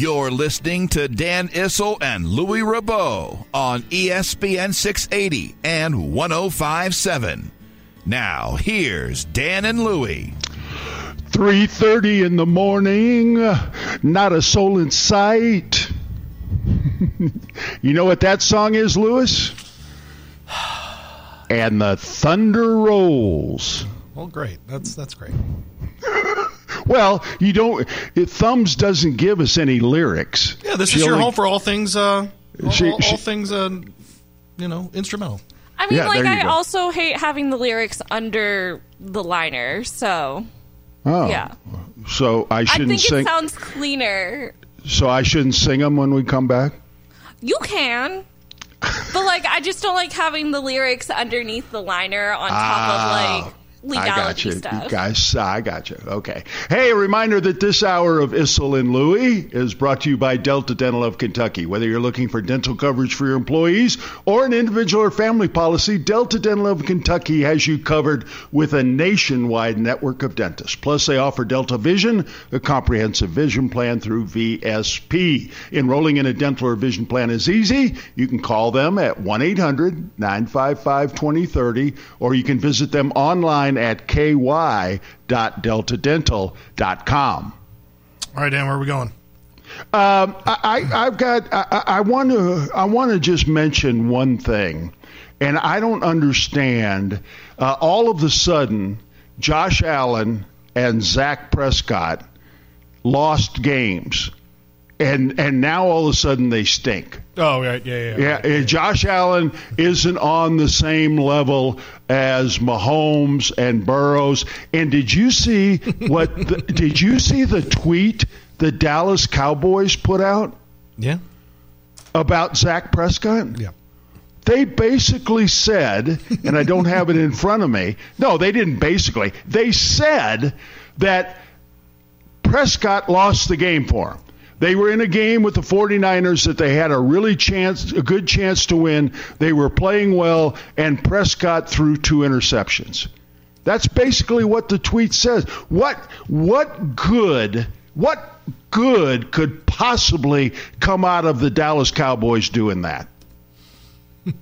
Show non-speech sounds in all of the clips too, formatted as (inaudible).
You're listening to Dan Issel and Louis Rabaut on ESPN 680 and 1057. Now, here's Dan and Louie. 3:30 in the morning, not a soul in sight. (laughs) you know what that song is, Lewis? And the thunder rolls. Well, great. That's that's great. Well, you don't. It, Thumbs doesn't give us any lyrics. Yeah, this She is your only- home for all things. Uh, all, She- all, she- all things. Uh, you know, instrumental. I mean, Yeah, like, I go. also hate having the lyrics under the liner, so Oh, yeah. So I I shouldn't I think sing. it sounds cleaner. so I shouldn't sing them when we come back. You can. But like I just don't like having the lyrics underneath the liner on top Ah, of like I got you, stuff. guys. I got you. Okay. Hey, a reminder that this hour of Issel and Louie is brought to you by Delta Dental of Kentucky. Whether you're looking for dental coverage for your employees or an individual or family policy, Delta Dental of Kentucky has you covered with a nationwide network of dentists. Plus, they offer Delta Vision, a comprehensive vision plan through VSP. Enrolling in a dental or vision plan is easy. You can call them at 1 800 955 2030 or you can visit them online at ky.deltadental.com. All right, Dan, where are we going? Um, I, I, I've got. I, I want to. I want to just mention one thing, and I don't understand. Uh, all of a sudden, Josh Allen and Dak Prescott lost games, and and now all of a sudden they stink. Oh, right, yeah, yeah, Yeah, uh, Josh Allen isn't on the same level as Mahomes and Burrows. And did you see what? (laughs) the, did you see the tweet the Dallas Cowboys put out yeah, about Dak Prescott? yeah. They basically said, and I don't have it in front of me. No, they didn't basically. They said that Prescott lost the game for him. They were in a game with the 49ers that they had a really chance, a good chance to win. They were playing well, and Prescott threw two interceptions. That's basically what the tweet says. What what good what good could possibly come out of the Dallas Cowboys doing that? (laughs)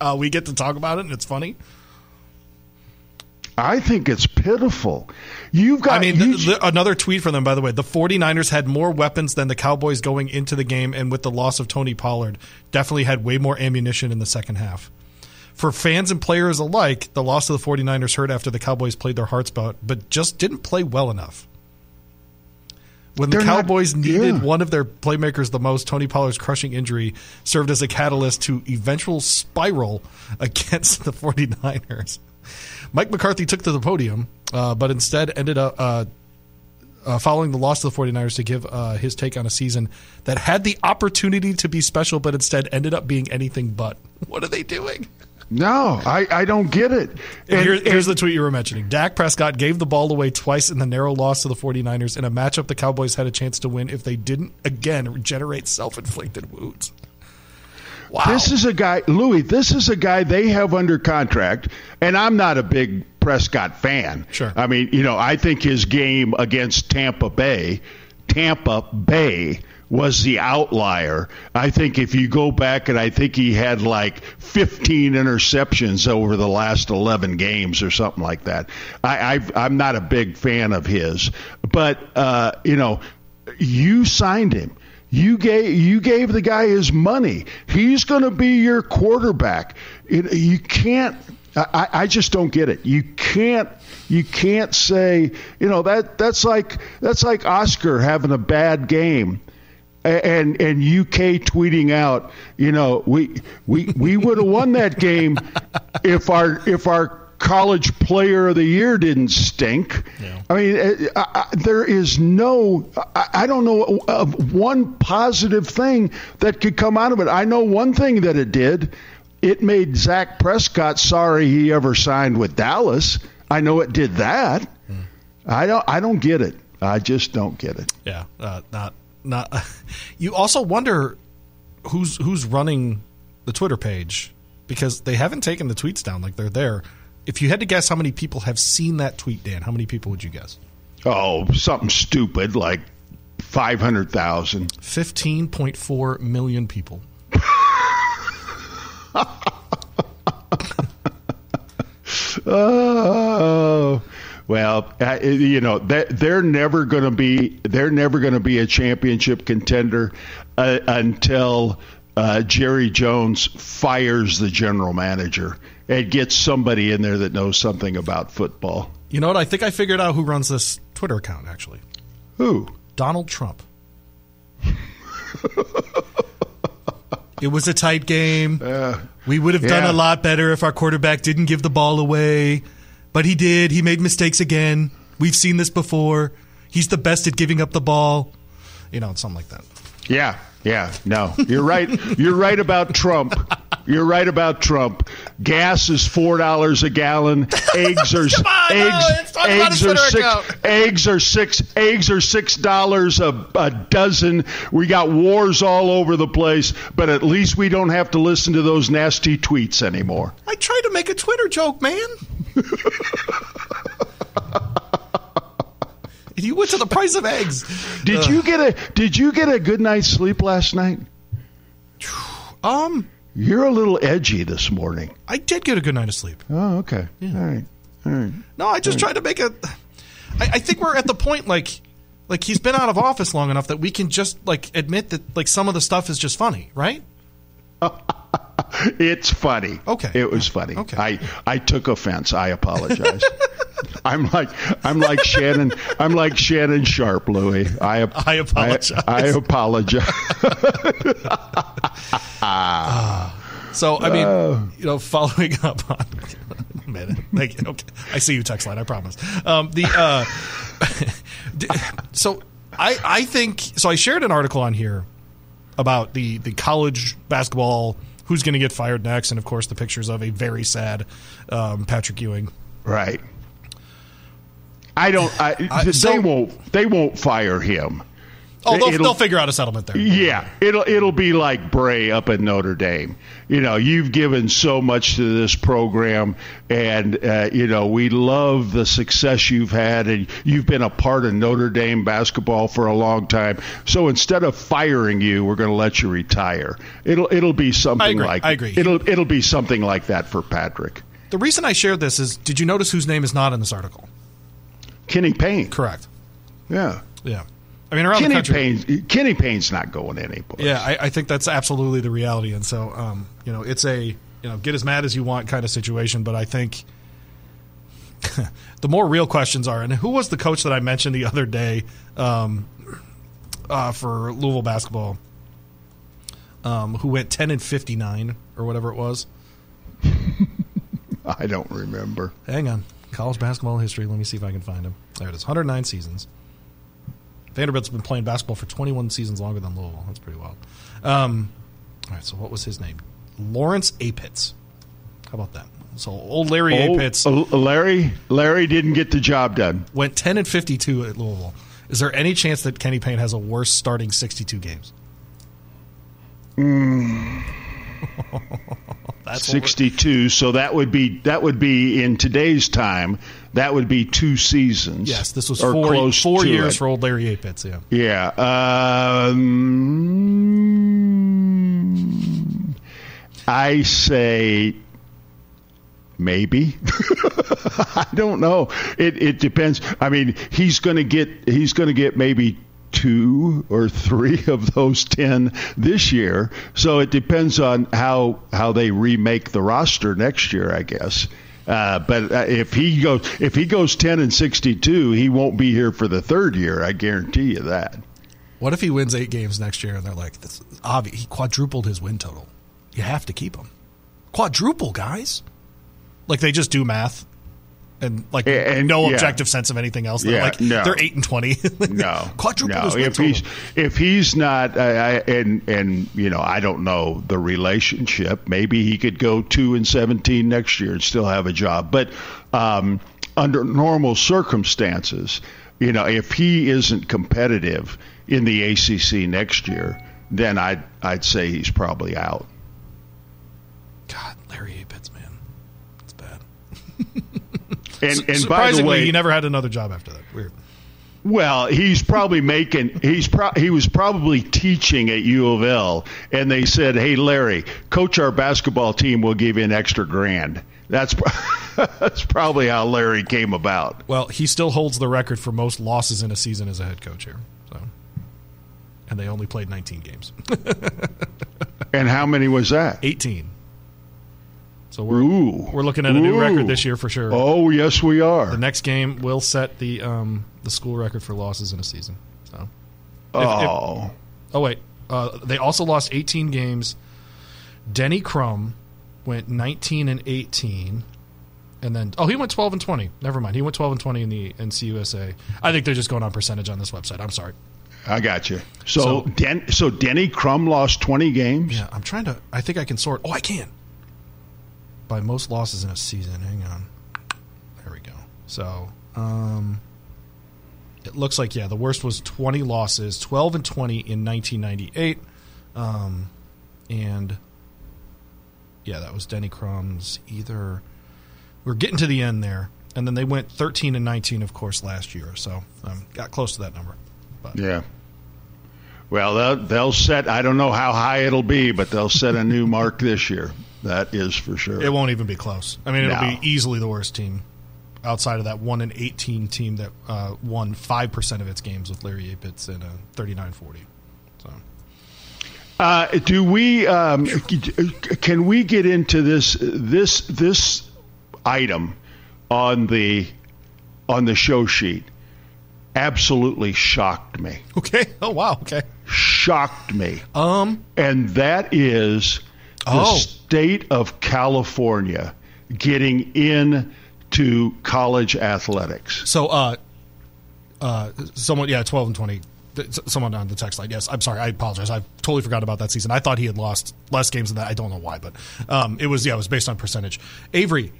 Uh, we get to talk about it, and it's funny. I think it's pitiful. You've got I mean, you- the, the, another tweet from them, by the way. The 49ers had more weapons than the Cowboys going into the game, and with the loss of Tony Pollard, definitely had way more ammunition in the second half. For fans and players alike, the loss of the 49ers hurt after the Cowboys played their hearts out, but just didn't play well enough. When the They're not- Cowboys needed yeah. one of their playmakers the most, Tony Pollard's crushing injury served as a catalyst to eventual spiral (laughs) against the 49ers. Mike McCarthy took to the podium, uh, but instead ended up uh, uh, following the loss to the 49ers to give uh, his take on a season that had the opportunity to be special, but instead ended up being anything but. What are they doing? no, I, I don't get it. And, here, here's the tweet you were mentioning. Dak Prescott gave the ball away twice in the narrow loss to the 49ers in a matchup the Cowboys had a chance to win if they didn't, again, generate self inflicted wounds. Wow. This is a guy, Louis. This is a guy they have under contract, and I'm not a big Prescott fan. Sure. I mean, you know, I think his game against Tampa Bay, Tampa Bay was the outlier. I think if you go back and I think he had like 15 interceptions over the last 11 games or something like that. I, I am not a big fan of his, but uh, you know, you signed him. You gave you gave the guy his money. He's going to be your quarterback. You, you can't. I, I just don't get it. You can't you can't say you know that that's like that's like Oscar having a bad game and and UK tweeting out, you know, we we we would have won that game if our if our college player of the year didn't stink. Yeah. I mean, I, I, there is no, I, I, don't know of one positive thing that could come out of it. I know one thing that it did. It made Dak Prescott sorry he ever signed with Dallas. I know it did that. Hmm. I don't. I don't get it. I just don't get it. Yeah, uh, not not. (laughs) You also wonder who's who's running the Twitter page because they haven't taken the tweets down like they're there. If you had to guess how many people have seen that tweet, Dan, how many people would you guess? Oh, something stupid like five hundred thousand. Fifteen point four million people. (laughs) oh. Well, you know, they're never going to be they're never going to be a championship contender uh, until uh, Jerry Jones fires the general manager and get somebody in there that knows something about football. You know what? I think I figured out who runs this Twitter account. Actually, who? Donald Trump. it was a tight game. Uh, we would have yeah. done a lot better if our quarterback didn't give the ball away. But he did. He made mistakes again. We've seen this before. He's the best at giving up the ball. You know, something like that. Yeah, yeah. No, you're right. you're right about Trump. You're right about Trump. Gas is four dollars a gallon. (laughs) Eggs are on, eggs. No, eggs are six. Eggs are six. Eggs are six dollars a, a dozen. We got wars all over the place, but at least we don't have to listen to those nasty tweets anymore. I tried to make a Twitter joke, man. (laughs) you went to the price of eggs. Did uh, you get a Did you get a good night's sleep last night? Um, you're a little edgy this morning. I did get a good night of sleep. Oh, okay. Yeah. All right. All right. No, I just tried to make a. I, I think we're at the point like, like he's been out of office long enough that we can just like admit that like some of the stuff is just funny, right? (laughs) (laughs) it's funny. Okay. It was funny. Okay. I, I took offense. I apologize. (laughs) I'm like I'm like Shannon I'm like Shannon Sharpe, Louie. I I apologize. I, I apologize. (laughs) so I mean, uh, you know, following up on a minute. Like, okay, I see you text line. I promise. Um, the uh, so I I think so. I shared an article on here about the the college basketball who's going to get fired next, and of course the pictures of a very sad um, Patrick Ewing. Right. I don't. I, uh, they so, won't. They won't fire him. Oh, they'll, they'll, figure out a settlement there. Yeah, it'll it'll be like Brey up at Notre Dame. You know, you've given so much to this program, and uh, you know we love the success you've had, and you've been a part of Notre Dame basketball for a long time. So instead of firing you, we're going to let you retire. It'll it'll be something I like I agree. It'll it'll be something like that for Patrick. The reason I shared this is, did you notice whose name is not in this article? Kenny Payne. Correct. Yeah. Yeah. I mean, around Kenny the country, Payne's, Kenny Payne's not going anywhere. Yeah, I, I, think that's absolutely the reality, and so um, you know, it's a you know, get as mad as you want kind of situation. But I think (laughs) the more real questions are, and who was the coach that I mentioned the (laughs) other day um, uh, for Louisville basketball, um, who went ten and fifty nine or whatever it was? (laughs) I don't remember. Hang on college basketball history. Let me see if I can find him. There it is. 109 seasons. Vanderbilt's been playing basketball for 21 seasons longer than Louisville. That's pretty wild. Um, all right, so what was his name? Lawrence Apitz. How about that? So old Larry old, Apitz. Uh, Larry Larry didn't get the job done. Went 10 and 52 at Louisville. Is there any chance that Kenny Payne has a worse starting 62 games? Mm. (laughs) That's 62. So that would be that would be in today's time That would be two seasons. Yes, this was four, four years it. for old Larry Apitz. Yeah. Yeah. Um, I say maybe. (laughs) I don't know. It it depends. I mean, he's going to get he's going to get maybe two or three of those 10 this year. So it depends on how how they remake the roster next year, I guess. Uh, but uh, if he goes if he goes 10 and 62, he won't be here for the third year. I guarantee you that. What if he wins eight games next year and they're like, this, obvi- he quadrupled his win total? You have to keep him. Quadruple, guys. Like they just do math and like And- no yeah. objective sense of anything else. They're Yeah, like no. they're eight and twenty. (laughs) No, quadruple no. If total. he's if he's not, uh, I, and and you know, I don't know the relationship. Maybe he could go two and seventeen next year and still have a job. But um, under normal circumstances, you know, if he isn't competitive in the ACC next year, then I'd I'd say he's probably out. God, Larry Apitz, man, it's bad. And and by the Surprisingly, way, he never had another job after that. Weird. Well, he's probably making he's pro, he was probably teaching at U of L, and they said, "Hey, Larry, coach our basketball team. We'll give you an extra grand." That's (laughs) that's probably how Larry came about. Well, he still holds the record for most losses in a season as a head coach here. So, and they only played 19 games, (laughs) And how many was that? 18. So we're Ooh, we're looking at a new Ooh. record this year for sure. Oh, yes, we are. The next game will set the um, the school record for losses in a season. So, oh, oh wait, uh, they also lost 18 games. Denny Crum went 19 and 18, and then oh he went 12 and 20. Never mind, he went 12 and 20 in the NCUSA. I think they're just going on percentage on this website. I'm sorry. I got you. So, So- Den, so Denny Crum lost twenty games. Yeah, I'm trying to. I think I can sort. Oh, I can. By most losses in a season. Hang on. There we go. So, um, it looks like yeah, the worst was 20 losses, 12 and 20 in 1998, um, and yeah, that was Denny Crum's. Either we're getting to the end there, and then they went 13 and 19, of course, last year. So um, got close to that number. But Yeah. Well, they'll, they'll set. I don't know how high it'll be, but they'll set a new (laughs) mark this year. That is for sure. It won't even be close. I mean, it'll No. be easily the worst team outside of that one and eighteen team that uh, won five percent of its games with Larry Apitz in a 39-40. So Uh, do we? Um, can we get into this this this item on the on the show sheet? Absolutely shocked me. okay. Oh wow. Okay. Shocked me. Um. And that is the Oh. state of California getting in to college athletics. So uh, uh, someone yeah, twelve and twenty. Someone on the text line. Yes, I'm sorry. I apologize. I totally forgot about that season. I thought he had lost less games than that. I don't know why, but um, it was yeah, it was based on percentage. Avery,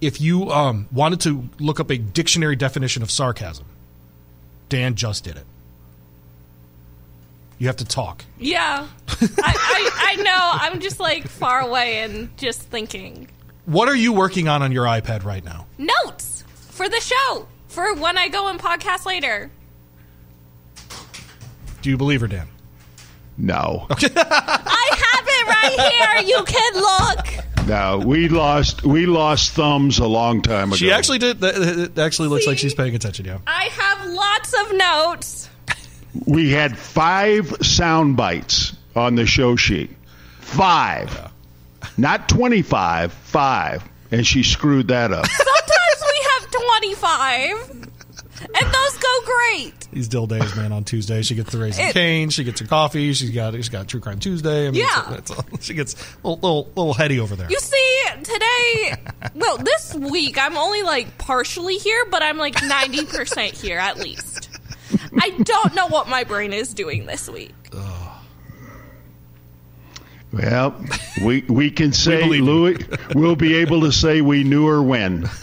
if you um, wanted to look up a dictionary definition of sarcasm, Dan just did it. You have to talk. Yeah. I, I, I know. I'm just like far away and just thinking. What are you working on on your iPad right now? Notes for the show for when I go and podcast later. Do you believe her, Dan? No, Okay. (laughs) I have it right here. You can look. no, we lost we lost thumbs a long time ago. She actually did. It actually looks like she's paying attention. Yeah. I have lots of notes. We had five sound bites on the show sheet. Five. Not 25, five. And she screwed that up. Sometimes we have 25, and those go great. These dill days, man. On Tuesday, she gets the raisin It- cane. She gets her coffee. She's got she's got True Crime Tuesday. I mean, Yeah. it's, it's, she gets a little, little little heady over there. You see, today, well, this week, I'm only like partially here, but I'm like 90% here at least. I don't know what my brain is doing this week. Well, we we can say believe you. Louis. We'll be able to say we knew her when. (laughs)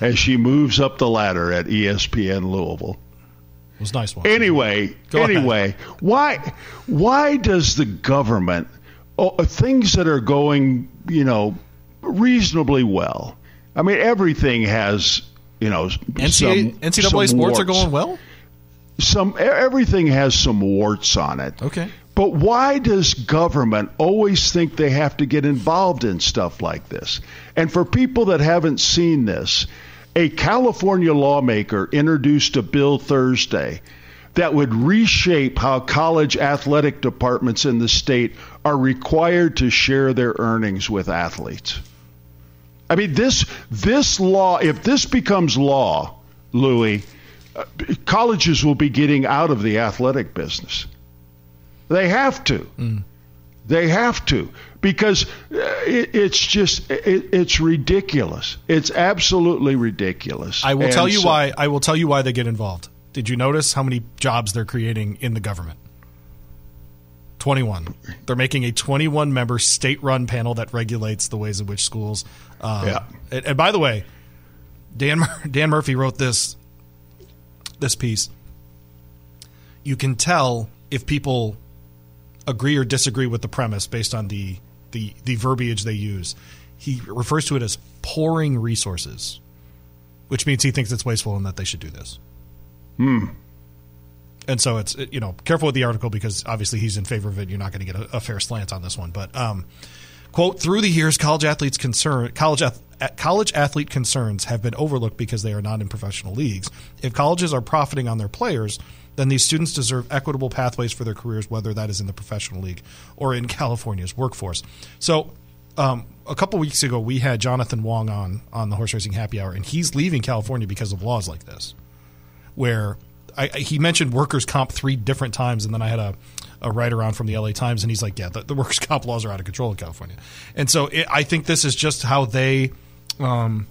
As she moves up the ladder at ESPN Louisville. It was nice one. Anyway, Go ahead. anyway, why why does the government oh, things that are going, you know, reasonably well. I mean, everything has you know NCAA, some, NCAA some sports are going well. Some everything has some warts on it. Okay. But why does government always think they have to get involved in stuff like this? And for people that haven't seen this, a California lawmaker introduced a bill Thursday that would reshape how college athletic departments in the state are required to share their earnings with athletes. I mean, this this law, if this becomes law, Louis, uh, colleges will be getting out of the athletic business. They have to. They have to because uh, it, it's just it, it's ridiculous. It's absolutely ridiculous. I will And tell you so- why. I will tell you why they get involved. Did you notice how many jobs they're creating in the government? 21. They're making a 21 member state run panel that regulates the ways in which schools. Um, Yeah. And, and by the way, Dan (laughs) Dan Murphy wrote this this piece. You can tell if people agree or disagree with the premise based on the the, the verbiage they use. He refers to it as pouring resources, which means he thinks it's wasteful and that they should do this. And so it's you know careful with the article because obviously he's in favor of it. You're not going to get a, a fair slant on this one, but um, quote through the years, college athletes concern college ath- college athlete concerns have been overlooked because they are not in professional leagues. If colleges are profiting on their players, then these students deserve equitable pathways for their careers, whether that is in the professional league or in California's workforce. So. Um, a couple weeks ago, we had Jonathan Wong on on the horse racing happy hour, and he's leaving California because of laws like this where I, he mentioned workers' comp three different times, and then I had a, a write around from the LA Times, and he's like, "Yeah, the, the (laughs) workers' comp laws are out of control in California," and so it, I think this is just how they, um,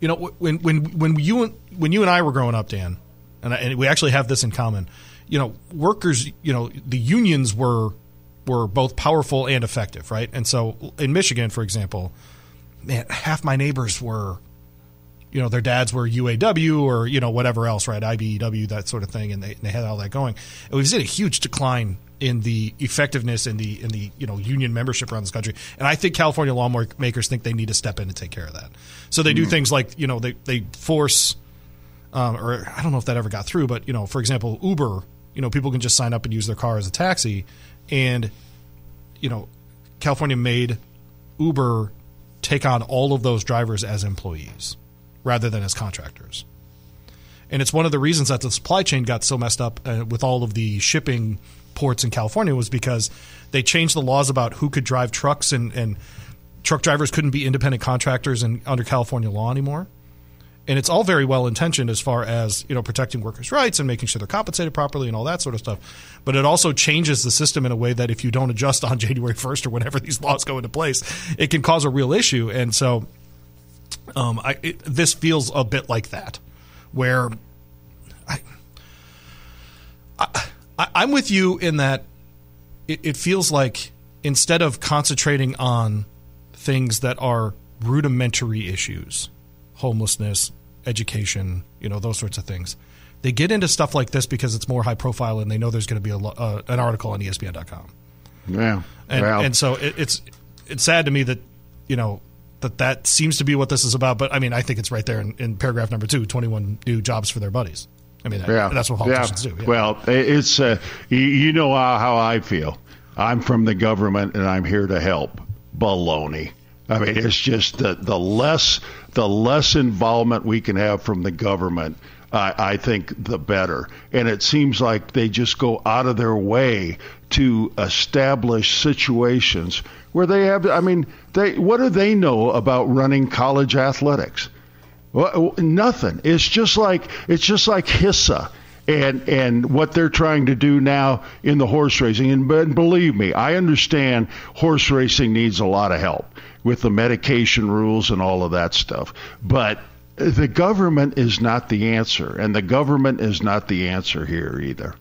you know, when when when you and when you and I were growing up, Dan, and, I, and we actually have this in common. You know, workers, you know, the unions were were both powerful and effective, right? And so in Michigan, for example, man, half my neighbors were you know their dads were UAW or you know whatever else, right? IBEW, that sort of thing, and they, they had all that going. And we've seen a huge decline in the effectiveness in the in the you know union membership around this country, and I think California lawmakers think they need to step in and take care of that. So they do things like you know they they force, um, or I don't know if that ever got through, but you know for example Uber, you know people can just sign up and use their car as a taxi, and you know California made Uber take on all of those drivers as employees rather than as contractors. And it's one of the reasons that the supply chain got so messed up uh, with all of the shipping ports in California was because they changed the laws about who could drive trucks and, and truck drivers couldn't be independent contractors in, under California law anymore. And it's all very well intentioned as far as you know protecting workers' rights and making sure they're compensated properly and all that sort of stuff. But it also changes the system in a way that if you don't adjust (laughs) on January first or whenever these laws go into place, it can cause a real issue. And so um, I, it, this feels a bit like that, where I, I, I'm with you in that it, it feels like instead of concentrating on things that are rudimentary issues, homelessness, education, you know, those sorts of things, they get into stuff like this because it's more high profile and they know there's going to be a, uh, an article on ESPN.com. Yeah. And, and so it, it's it's sad to me that you know that that seems to be what this is about. But I mean, I think it's right there in, in paragraph number two: 21 new jobs for their buddies. I mean, yeah. that's what politicians yeah. do. Yeah. Well, it's uh, you, know how, how I feel. I'm from the government and I'm here to help. Baloney. I mean, it's just the the less the less involvement we can have from the government, I I think the better. And it seems like they just go out of their way to establish situations where they have. I mean, they what do they know about running college athletics? Well, nothing. It's just like it's just like HISA and and what they're trying to do now in the horse racing. And, but believe me, I understand horse racing needs a lot of help with the medication rules and all of that stuff. But the government is not the answer, and the government is not the answer here either.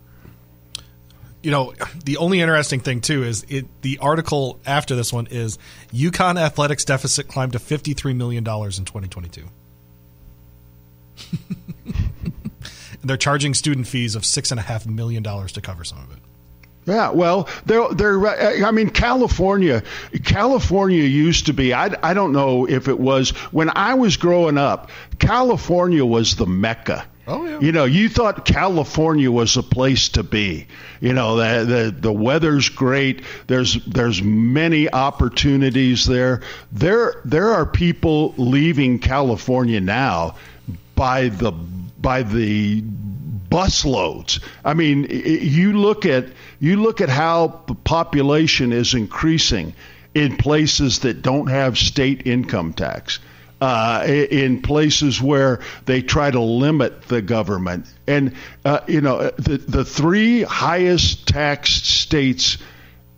You know, the only interesting thing too is it. The article after this one is UConn athletics deficit climbed to 53 million dollars in 2022. (laughs) They're charging student fees of six and a half million dollars to cover some of it. Yeah, well, they're, they're, uh, I mean, California, California used to be, I, I don't know if it was, when I was growing up, California was the Mecca. Oh, yeah. You know, you thought California was a place to be. You know, the, the the weather's great. There's there's many opportunities there. There there are people leaving California now by the by the busloads. I mean, you look at you look at how the population is increasing in places that don't have state income tax uh, in places where they try to limit the government. And, uh, you know, the, the three highest taxed states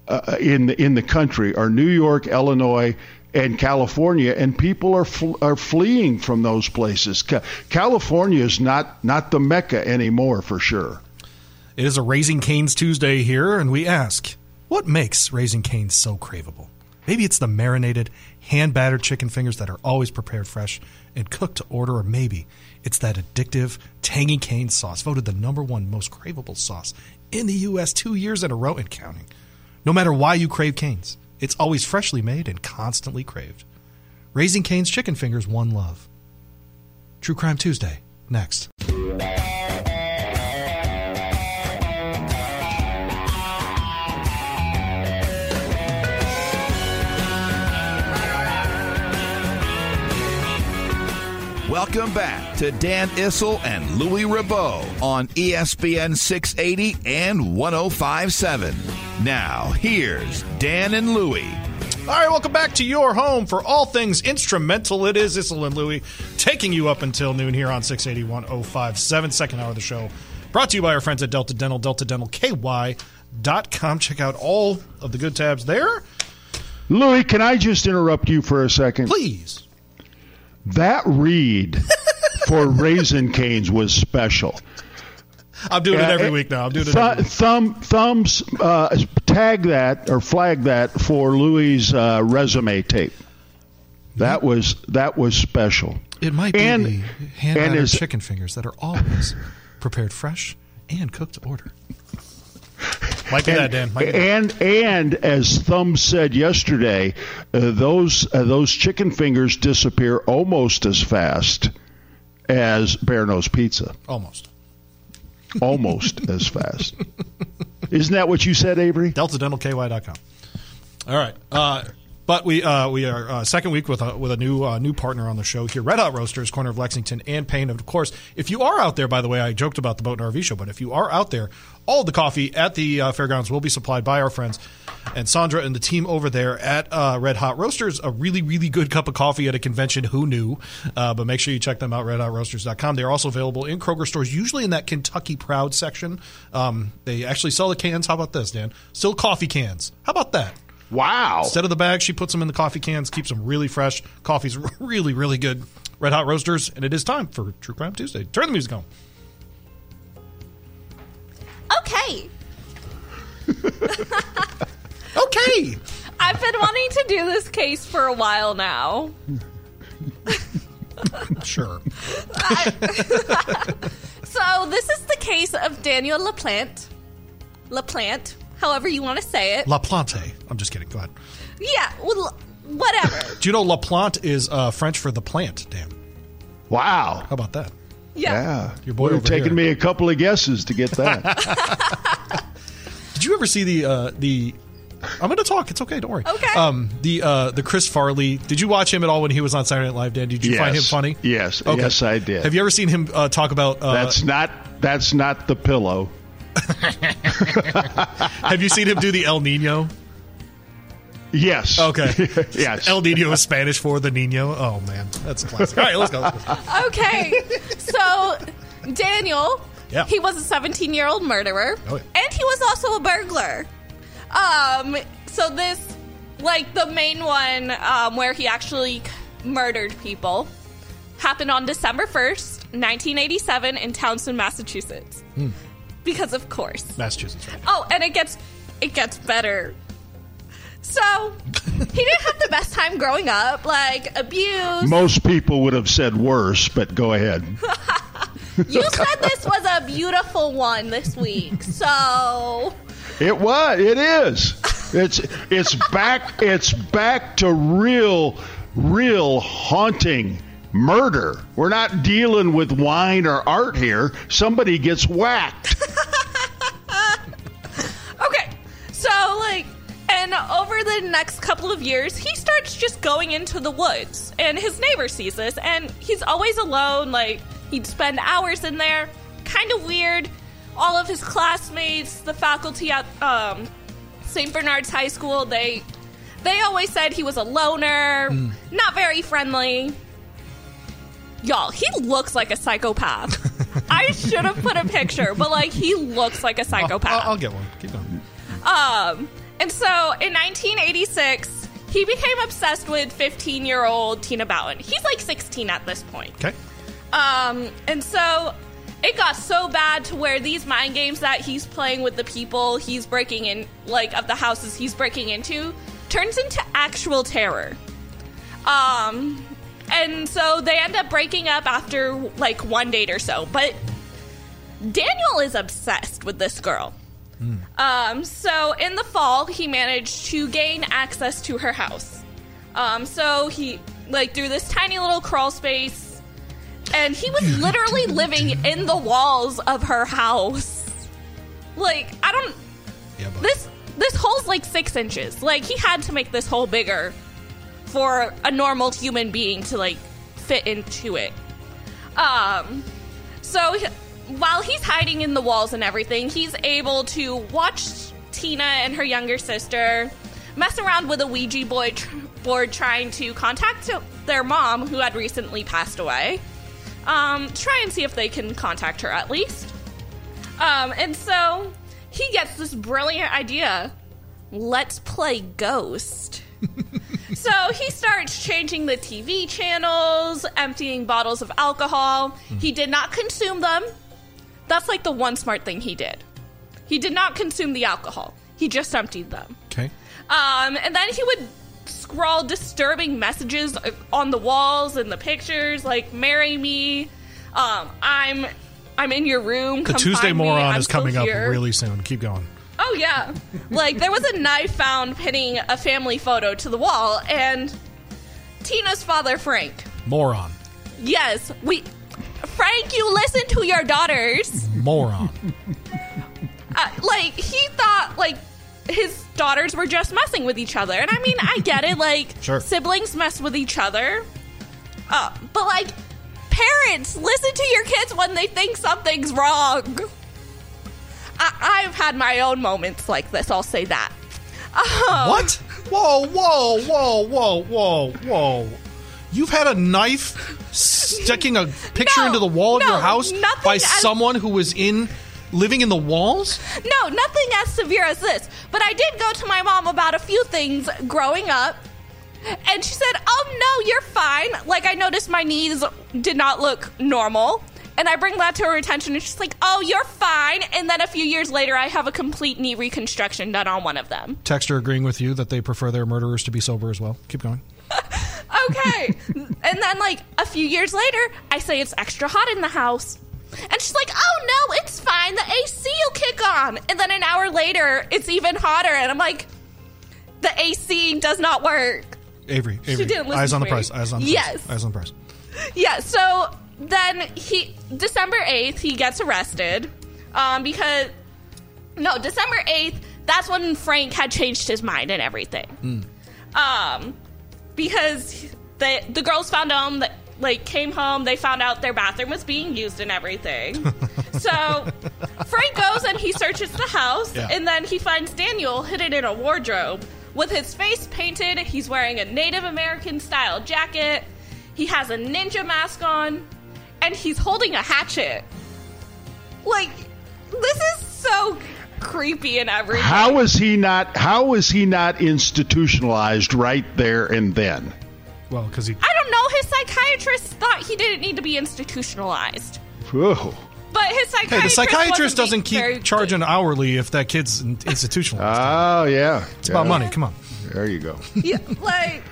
uh, in, the, in the country are New York, Illinois, and California, and people are fl- are fleeing from those places. Ca- California is not not the mecca anymore, for sure. It is a Raising Canes Tuesday here, and we ask, what makes Raising Canes so craveable? Maybe it's the marinated, hand battered chicken fingers that are always prepared fresh and cooked to order, or maybe it's that addictive, tangy cane sauce, voted the number one most craveable sauce in the U.S. two years in a row and counting. No matter why you crave canes, it's always freshly made and constantly craved. Raising Cane's Chicken Fingers, one love. True Crime Tuesday, next. Welcome back to Dan Issel and Louis Rabaut on ESPN 680 and 1057. Now, here's Dan and Louie. All right, welcome back to your home for all things instrumental. It is Issel and Louie taking you up until noon here on 680 1057, second hour of the show. Brought to you by our friends at Delta Dental, deltadentalky.com. Check out all of the good tabs there. Louis, can I just interrupt you for a second? Please. That read for (laughs) Raisin Canes was special. I'm doing it every Uh, week now. I'm doing it Th- every week. thumb thumbs uh, tag that or flag that for Louis' uh, resume tape. That was that was special. It might be and- the hand and battered is- chicken fingers that are always prepared fresh and cooked to order. Might be that, Dan. Might be that. And and as Thumb said yesterday, uh, those uh, those chicken fingers disappear almost as fast as Bearno's Pizza. Almost. Almost (laughs) as fast. Isn't that what you said, Avery? DeltaDentalKY.com. All right. Uh, but we uh, we are uh, second week with a with a new uh, new partner on the show here, Red Hot Roasters, corner of Lexington and Payne. Of course, if you are out there, by the way, I joked about the boat and RV show, but if you are out there, all the coffee at the uh, fairgrounds will be supplied by our friends and Sandra and the team over there at uh, Red Hot Roasters. A really really good cup of coffee at a convention. Who knew? Uh, but make sure you check them out. RedHotRoasters.com. They're also available in Kroger stores, usually in that Kentucky Proud section. Um, they actually sell the cans. How about this, Dan? Still coffee cans. How about that? Wow. Instead of the bag, she puts them in the coffee cans, keeps them really fresh. Coffee's (laughs) really, really good. Red Hot Roasters, and it is time for True Crime Tuesday. Turn the music on. Okay. (laughs) Okay. I've been wanting to do this case for a while now. (laughs) sure. So this is the case of Daniel LaPlante. LaPlante, however you want to say it. La Plante. I'm just kidding. Go ahead. Yeah, well, whatever. (laughs) Do you know La Plante is uh, French for the plant, Dan? Wow. How about that? Yeah. Yeah. Your boy Would have over taken here. me a couple of guesses to get that. (laughs) (laughs) Did you ever see the uh, the? I'm going to talk. It's okay. Don't worry. Okay. Um, the uh, the Chris Farley. Did you watch him at all when he was on Saturday Night Live, Dan? Did you find him funny? Yes. Yes, I did. Have you ever seen him uh, talk about? Uh, that's not that's not the pillow. (laughs) have you seen him do the El Nino? Yes. Okay. (laughs) yes. El Nino is Spanish for the Nino. Oh man, that's classic. All right, let's go. Let's go. Okay. so Daniel, Yeah. he was a 17 year old murderer, Oh, yeah. and he was also a burglar. Um, so this, like the main one, um, where he actually murdered people, happened on December 1st, 1987, in Townsend, Massachusetts. Hmm. Because of course. Massachusetts, right? Oh, and it gets it gets better. So he didn't have the best time growing up, like abused. Most people would have said worse, but go ahead. (laughs) You said this was a beautiful one this week, so It was. It is. It's it's back. It's back to real, real haunting murder. We're not dealing with wine or art here. Somebody gets whacked. (laughs) Okay, so like, and over the next couple of years, he starts just going into the woods, and his neighbor sees this, and he's always alone. Like, he'd spend hours in there, kind of weird. All of his classmates, the faculty at um, St. Bernard's High School, they they always said he was a loner, not very friendly. Y'all, he looks like a psychopath. (laughs) I should have put a picture, but like he looks like a psychopath. I'll, I'll get one. Keep going. Um, and so in 1986, he became obsessed with 15 year old Tina Bowen. He's like 16 at this point. Okay. Um, and so it got so bad to where these mind games that he's playing with the people he's breaking in, like of the houses he's breaking into, turns into actual terror. Um, and so they end up breaking up after like one date or so. But Daniel is obsessed with this girl. Um, so in the fall, he managed to gain access to her house. Um, so he, like, through this tiny little crawl space, and he was literally living in the walls of her house. Like, I don't. Yeah, but This this hole's like six inches. Like, he had to make this hole bigger for a normal human being to like fit into it. Um, so while he's hiding in the walls and everything, he's able to watch Tina and her younger sister mess around with a Ouija board, board trying to contact their mom, who had recently passed away. Um, try and see if they can contact her at least. Um, and so he gets this brilliant idea. Let's play Ghost. (laughs) so he starts changing the TV channels, emptying bottles of alcohol. He did not consume them. That's like the one smart thing he did. He did not consume the alcohol. He just emptied them. okay. Um, and then he would scrawl disturbing messages on the walls and the pictures, like "Marry me," um, "I'm I'm in your room." The Tuesday Moron I'm is coming up here." really soon. Keep going. Oh yeah, like there was a knife found pinning a family photo to the wall, and Tina's father, Frank. Moron. Yes, we. Frank, you listen to your daughters. Moron. uh, like he thought like his daughters were just messing with each other and i mean i get it like (laughs) Sure. siblings mess with each other uh, but like parents listen to your kids when they think something's wrong I- i've had my own moments like this i'll say that um, What? Whoa, whoa, whoa, whoa, whoa, whoa. You've had a knife sticking a picture No, into the wall of no, your house by as- someone who was in living in the walls? No, nothing as severe as this. But I did go to my mom about a few things growing up. And she said, Oh, no, you're fine. Like, I noticed my knees did not look normal. And I bring that to her attention, and she's like, Oh, you're fine. And then a few years later, I have a complete knee reconstruction done on one of them. Texter agreeing with you that they prefer their murderers to be sober as well. Keep going. (laughs) Okay. and then, like, a few years later, I say it's extra hot in the house. And she's like, oh no, it's fine. The AC will kick on. And then an hour later, it's even hotter. And I'm like, the AC does not work. Avery, Avery. didn't listen eyes on the price. Eyes on the Yes. price. Eyes on the price. Yeah, so then he, December 8th, he gets arrested. Um, because, no, December 8th, that's when Frank had changed his mind and everything. Um, because the, the girls found him that like came home they found out their bathroom was being used and everything (laughs) so frank goes and he searches the house Yeah. and then he finds daniel hidden in a wardrobe with his face painted he's wearing a native american style jacket he has a ninja mask on and he's holding a hatchet like this is so creepy and everything How is he not? How is he not institutionalized right there and then? Well, because he. I don't know. His psychiatrist thought he didn't need to be institutionalized. Whoa. But his psychiatrist Hey, the psychiatrist wasn't doesn't being very keep charging good. hourly if that kid's in- institutionalized. Oh yeah, it's about money. Come on. There you go. Yeah, like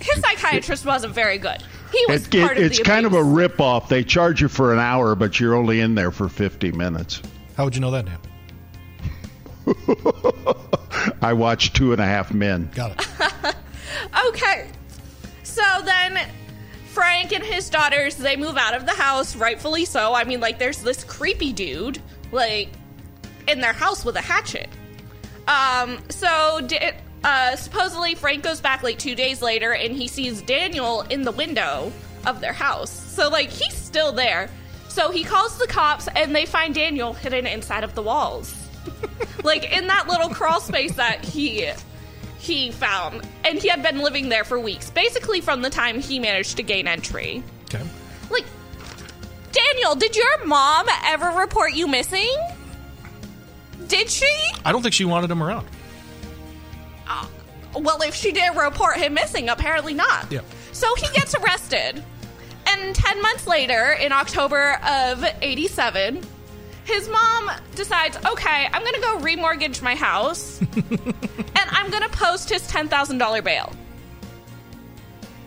his psychiatrist wasn't very good. He was It, it, of it's the kind of a abuse. rip off. They charge you for an hour, but you're only in there for 50 minutes. How would you know that, Dan? (laughs) I watched Two and a Half Men. Got it. (laughs) Okay. So then Frank and his daughters, they move out of the house, rightfully so. I mean, like, there's this creepy dude, like, in their house with a hatchet. Um, so da- uh, supposedly Frank goes back like two days later and he sees Daniel in the window of their house. So, like, he's still there. So he calls the cops and they find Daniel hidden inside of the walls. (laughs) like, in that little crawl space that he he found, and he had been living there for weeks, basically from the time he managed to gain entry. Okay. Like, Daniel, did your mom ever report you missing? Did she? I don't think she wanted him around. Uh, well, if she did report him missing, apparently not. Yeah. So he gets arrested. And 10 months later, in October of 87, his mom decides, okay, I'm going to go remortgage my house (laughs) and I'm going to post his $10,000 bail.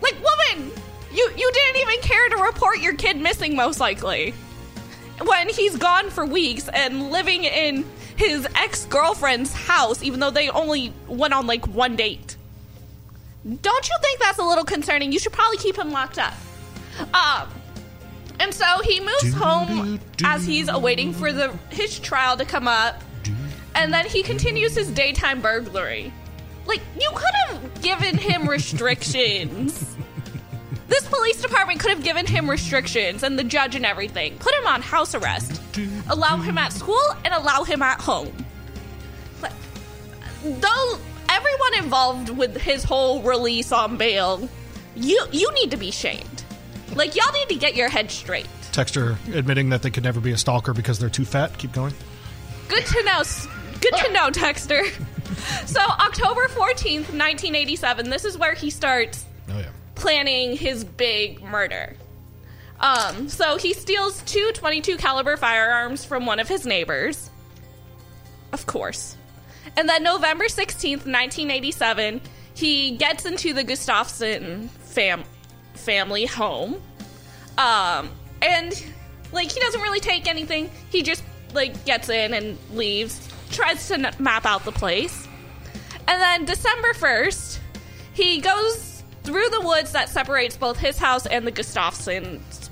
Like, woman, you, you didn't even care to report your kid missing, most likely. When he's gone for weeks and living in his ex girlfriend's house, even though they only went on like one date. Don't you think that's a little concerning? You should probably keep him locked up. Um, and so he moves home as he's awaiting for the his trial to come up, and then he continues his daytime burglary. Like you could have given him restrictions. (laughs) this police department could have given him restrictions, and the judge and everything. Put him on house arrest, allow him at school, and allow him at home. But though everyone involved with his whole release on bail, you you need to be shamed. Like y'all need to get your head straight. Texter admitting that they could never be a stalker because they're too fat. Keep going. Good to know. Good to know, Texter. (laughs) So October fourteenth, nineteen eighty-seven. This is where he starts Oh yeah. Planning his big murder. Um, so he steals two 22 caliber firearms from one of his neighbors. Of course. And then November 16th, 1987, he gets into the Gustafson fam- family home. Um, and like he doesn't really take anything. He just like gets in and leaves, tries to map out the place. And then December 1st, he goes through the woods that separates both his house and the Gustafsons.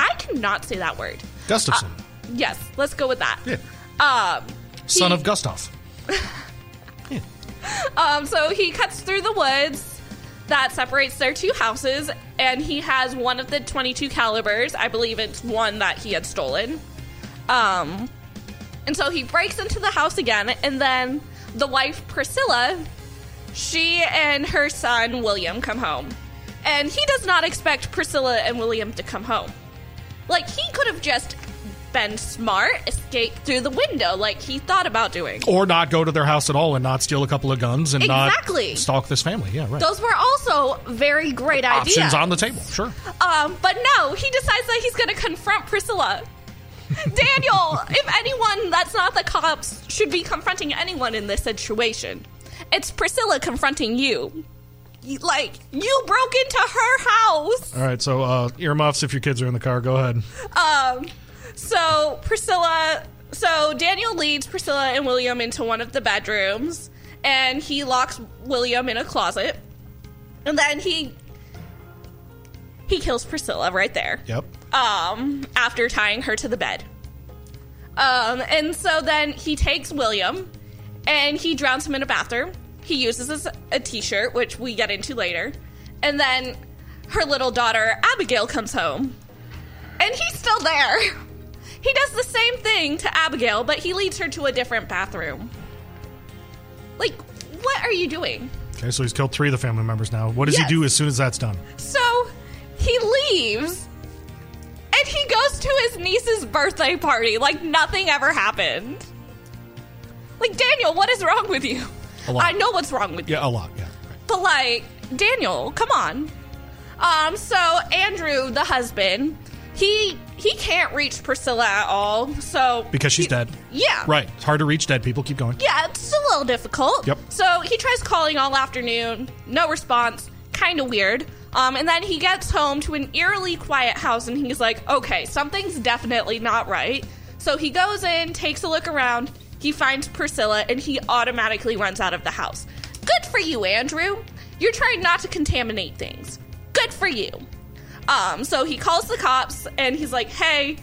I cannot say that word. Gustafson, Yes, let's go with that. Yeah. Um, son he- of Gustav. (laughs) Um, so he cuts through the woods that separates their two houses, and he has one of the 22 calibers. I believe it's one that he had stolen. Um, and so he breaks into the house again, and then the wife Priscilla, she and her son William come home, and he does not expect Priscilla and William to come home. Like he could have just been smart, escaped through the window, like he thought about doing. Or not go to their house at all and not steal a couple of guns and Exactly. not stalk this family. Yeah, right. Those were also very great ideas. Options on the table. Sure. Um, but no, he decides that he's going to confront Priscilla. (laughs) Daniel, if anyone that's not the cops should be confronting anyone in this situation, it's Priscilla confronting you. Like, you broke into her house. All right. So uh, earmuffs if your kids are in the car. Go ahead. Um, so Priscilla, so Daniel leads Priscilla and William into one of the bedrooms, and he locks William in a closet, and then he he kills Priscilla right there. Yep. Um, after tying her to the bed. Um, and so then he takes William, and he drowns him in a bathroom. He uses as a t-shirt, which we get into later, and then her little daughter Abigail comes home and he's still there. (laughs) He does the same thing to Abigail, but he leads her to a different bathroom. Like, what are you doing? Okay. So he's killed three of the family members now. What does Yes. he do as soon as that's done? So he leaves and he goes to his niece's birthday party like nothing ever happened. Like, Daniel, what is wrong with you? A lot. I know what's wrong with you. Yeah, a lot. Yeah. Right. But like, Daniel, come on. Um, so Andrew, the husband, he he can't reach Priscilla at all. So Because she's he- dead. Yeah. Right. It's hard to reach dead people. Keep going. Yeah, it's a little difficult. Yep. So he tries calling all afternoon, no response, kind of weird. Um, and then he gets home to an eerily quiet house, and he's like, "Okay, something's definitely not right." So he goes in, takes a look around. He finds Priscilla and he automatically runs out of the house. Good for you, Andrew. You're trying not to contaminate things. Good for you. Um, so he calls the cops and he's like, hey,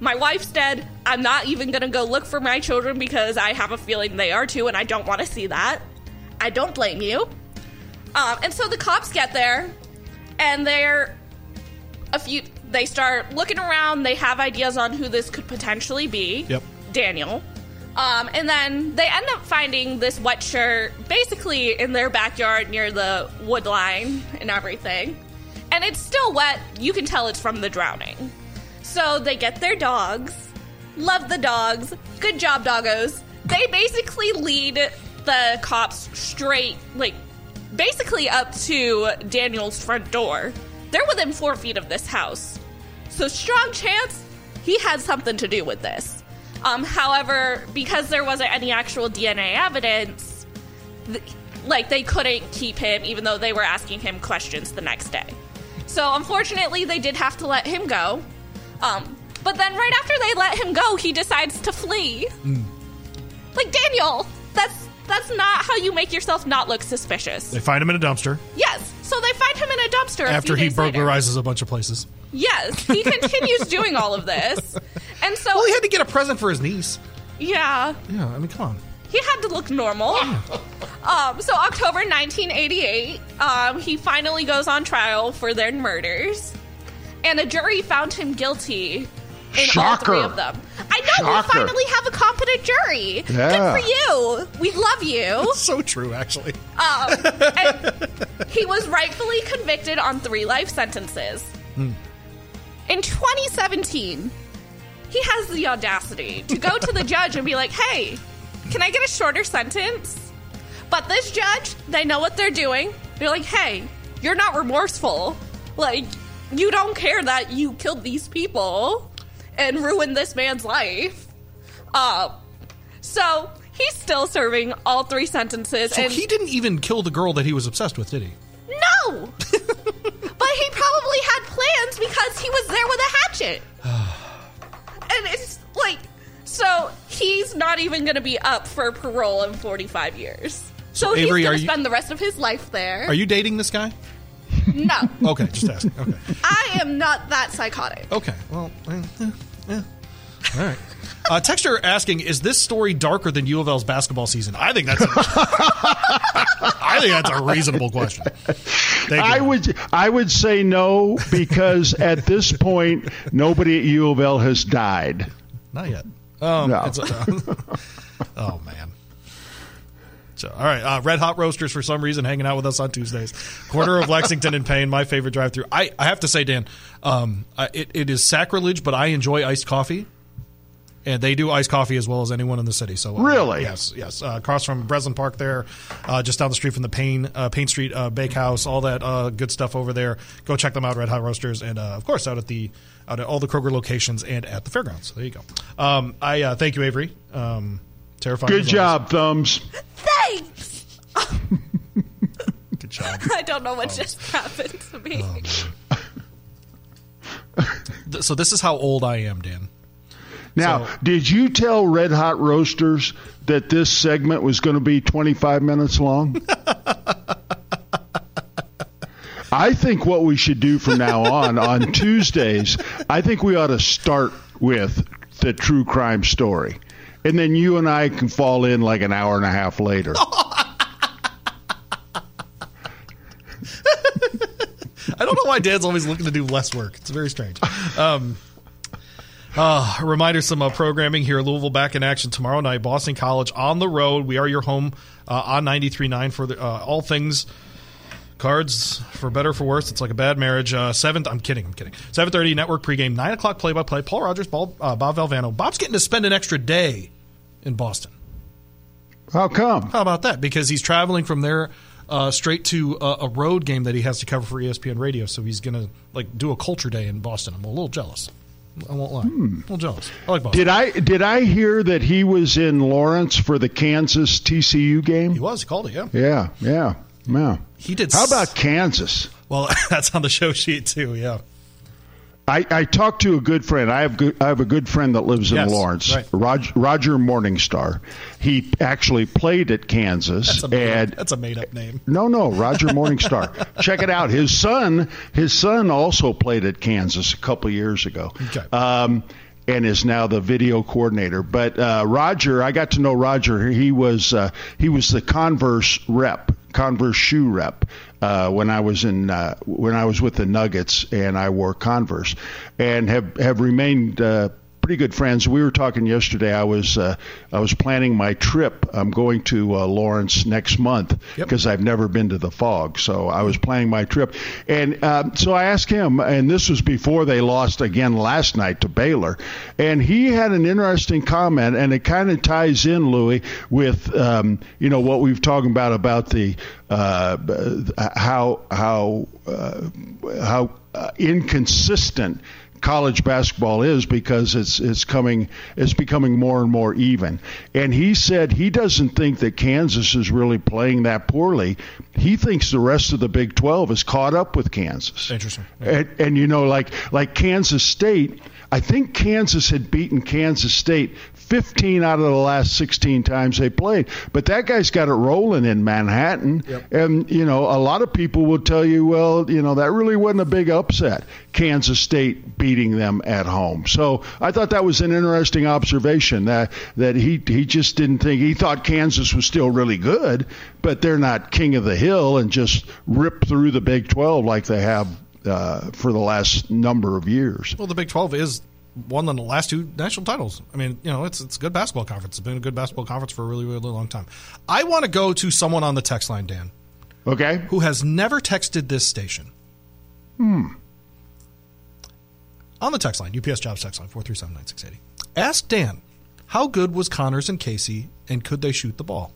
my wife's dead. I'm not even gonna go look for my children because I have a feeling they are too, and I don't want to see that. I don't blame you. Um, and so the cops get there, and they're a few. They start looking around. They have ideas on who this could potentially be. Yep. Daniel. Um, and then they end up finding this wet shirt basically in their backyard near the wood line and everything. And it's still wet. You can tell it's from the drowning. So they get their dogs. Love the dogs. Good job, doggos. They basically lead the cops straight, like, basically up to Daniel's front door. They're within four feet of this house. So, strong chance he had something to do with this. Um, however, because there wasn't any actual DNA evidence, th- like, they couldn't keep him, even though they were asking him questions the next day. So, unfortunately, they did have to let him go. Um, but then right after they let him go, he decides to flee. Like Daniel, that's that's not how you make yourself not look suspicious. They find him in a dumpster Yes. So they find him in a dumpster after he days later. burglarizes a bunch of places. Yes, he (laughs) continues doing all of this, and so Well, he had to get a present for his niece. yeah, Yeah, I mean, come on. he had to look normal. Um, so October 1988, um, he finally goes on trial for their murders, and a jury found him guilty in all three of them. I know Shocker. we finally have a competent jury. Yeah. Good for you. We love you. So true, actually. Um, (laughs) and he was rightfully convicted on three life sentences. In 2017, he has the audacity to go to the judge and be like, hey, can I get a shorter sentence? But this judge, they know what they're doing. They're like, hey, you're not remorseful. Like, you don't care that you killed these people and ruined this man's life. Uh, so he's still serving all three sentences. So and he didn't even kill the girl that he was obsessed with, did he? no! (laughs) but he probably had plans because he was there with a hatchet. And it's like, so he's not even going to be up for parole in 45 years. So, So, Avery, he's going to you- spend the rest of his life there. Are you dating this guy? no, (laughs) Okay, just asking. Okay. I am not that psychotic. Okay. Well, eh, eh, eh. all right. Uh, Texter asking, is this story darker than U of L's basketball season? I think that's a, (laughs) I think that's a reasonable question. I would I would say no because at this point nobody at U of L has died. Not yet. Um, No. it's, uh, (laughs) oh man. So, all right, uh, Red Hot Roasters for some reason hanging out with us on Tuesdays. Corner of Lexington and Payne, my favorite drive-through. I, I have to say, Dan, um, I, it, it is sacrilege, but I enjoy iced coffee, and they do iced coffee as well as anyone in the city. So, uh, Really? yes, yes. Uh, across from Breslin Park, there, uh, just down the street from the Payne uh, Payne Street uh, Bakehouse, all that uh, good stuff over there. Go check them out, Red Hot Roasters, and uh, of course out at the out at all the Kroger locations and at the fairgrounds. There you go. Um, I uh, thank you, Avery. Um, terrifying. Good as job, thumbs. Thanks! Good job. (laughs) I don't know what just happened to me. (laughs) Th- so this is how old I am, Dan. Now, So- did you tell Red Hot Roasters that this segment was going to be 25 minutes long? (laughs) I think what we should do from now on, on Tuesdays, I think we ought to start with the true crime story. And then you and I can fall in like an hour and a half later. (laughs) I don't know why Dan's always looking to do less work. It's very strange. Um, uh, a reminder some uh, programming here. Louisville back in action tomorrow night. Boston College on the road. We are your home uh, on 93.9 for the, uh, all things cards for better or for worse. It's like a bad marriage. Uh, seventh. I'm kidding. I'm kidding. 7:30 network pregame. Nine o'clock play by play. Paul Rogers. Bob, uh, Bob Valvano. Bob's getting to spend an extra day in Boston. How come? How about that? Because he's traveling from there uh, straight to a, a road game that he has to cover for ESPN Radio. So he's going to like do a culture day in Boston. I'm a little jealous. I won't lie. Hmm. A little jealous. I like Boston. Did I did I hear that he was in Lawrence for the Kansas TCU game? he was. He called it. Yeah. Yeah, yeah, yeah. He did. How about Kansas? Well, (laughs) that's on the show sheet too. Yeah. I, I talked to a good friend. I have good, I have a good friend that lives in Yes, Lawrence, right. Roger, Roger Morningstar. He actually played at Kansas, That's a made, and up, that's a made up name. no, no, Roger Morningstar. (laughs) Check it out. His son, his son also played at Kansas a couple years ago. Okay. Um, and is now the video coordinator. But uh, Roger, I got to know Roger. He was uh, he was the Converse rep, Converse shoe rep. Uh, when I was in uh, when I was with the Nuggets and I wore Converse, and have have remained uh, pretty good friends. We were talking yesterday. I was uh, I was planning my trip. I'm going to uh, Lawrence next month Yep. because I've never been to the Phog. So I was planning my trip, and um, so I asked him, and this was before they lost again last night to Baylor, and he had an interesting comment, and it kind of ties in, Louis, with um, you know what we've talking about about the uh, how how uh, how uh, inconsistent college basketball is because it's it's coming it's becoming more and more even. And he said he doesn't think that Kansas is really playing that poorly. He thinks the rest of the Big 12 is caught up with Kansas. Interesting. And, and you know like like Kansas State, I think Kansas had beaten Kansas State 15 out of the last 16 times they played. But that guy's got it rolling in Manhattan. And, you know, a lot of people will tell you, well, you know, that really wasn't a big upset, Kansas State beating them at home. So I thought that was an interesting observation that, that he, he just didn't think, he thought Kansas was still really good, but they're not king of the hill and just rip through the Big 12 like they have uh, for the last number of years. Well, the Big 12 is won the last two national titles. I mean, you know, it's it's a good basketball conference. It's been a good basketball conference for a really, really long time. I want to go to someone on the text line, Dan, Okay? who has never texted this station. Hmm. On the text line, UPS Jobs text line, 437 Ask Dan, how good was Conners and Casey, and could they shoot the ball?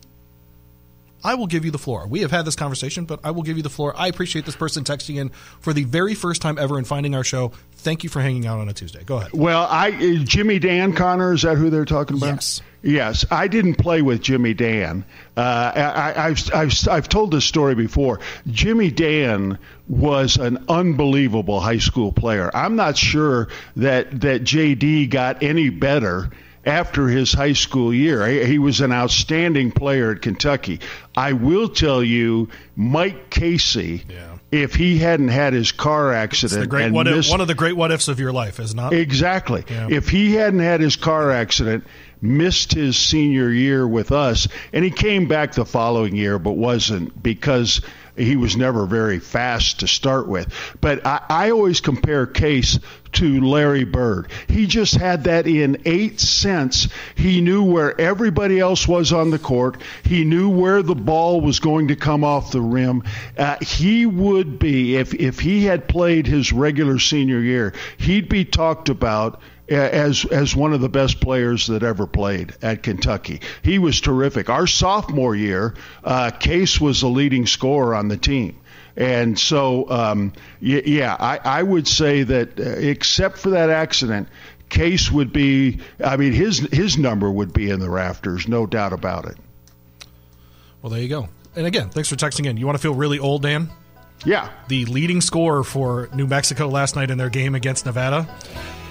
I will give you the floor. We have had this conversation, but I will give you the floor. I appreciate this person texting in for the very first time ever and finding our show. Thank you for hanging out on a Tuesday. Go ahead. Well, I uh, Jimmy Dan Conner is that who they're talking about? Yes. Yes, I didn't play with Jimmy Dan. Uh, I, I've, I've I've told this story before. Jimmy Dan was an unbelievable high school player. I'm not sure that that JD got any better after his high school year. He, was an outstanding player at Kentucky. I will tell you, Mike Casey. Yeah. If he hadn't had his car accident and what if, one of the great what ifs of your life, is not? Exactly. Yeah. If he hadn't had his car accident, missed his senior year with us, and he came back the following year, but wasn't because he was never very fast to start with. But I, I always compare Case to Larry Bird. He just had that in eight cents. He knew where everybody else was on the court. He knew where the ball was going to come off the rim. Uh, he would be, if, if he had played his regular senior year, he'd be talked about as as one of the best players that ever played at Kentucky. He was terrific. Our sophomore year, uh, Case was the leading scorer on the team. And so, um, y- yeah, I, I would say that uh, except for that accident, Case would be. I mean, his his number would be in the rafters, no doubt about it. Well, there you go. And again, thanks for texting in. You want to feel really old, Dan? Yeah, The leading scorer for New Mexico last night in their game against Nevada,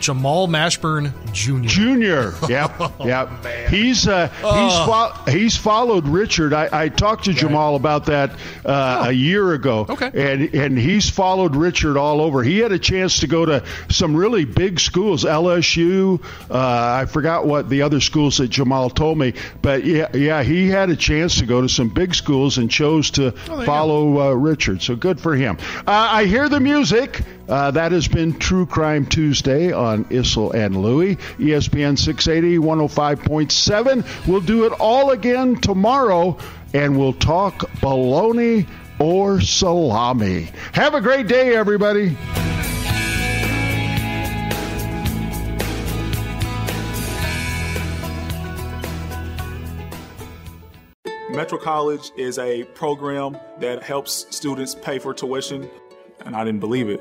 Jamal Mashburn Jr. Junior. (laughs) Yep. Yep. He's uh, he's fo- he's followed Richard. I, I talked to Jamal about that uh, a year ago. Okay. And and he's followed Richard all over. He had a chance to go to some really big schools, LSU. Uh, I forgot what the other schools that Jamal told me, but yeah, yeah, he had a chance to go to some big schools and chose to you follow uh, Richard. So good for him. Uh, I hear the music. Uh, that has been True Crime Tuesday on Issel and Louie, ESPN 680, 105.7. We'll do it all again tomorrow, and we'll talk baloney or salami. Have a great day, everybody. Metro College is a program that helps students pay for tuition, and I didn't believe it.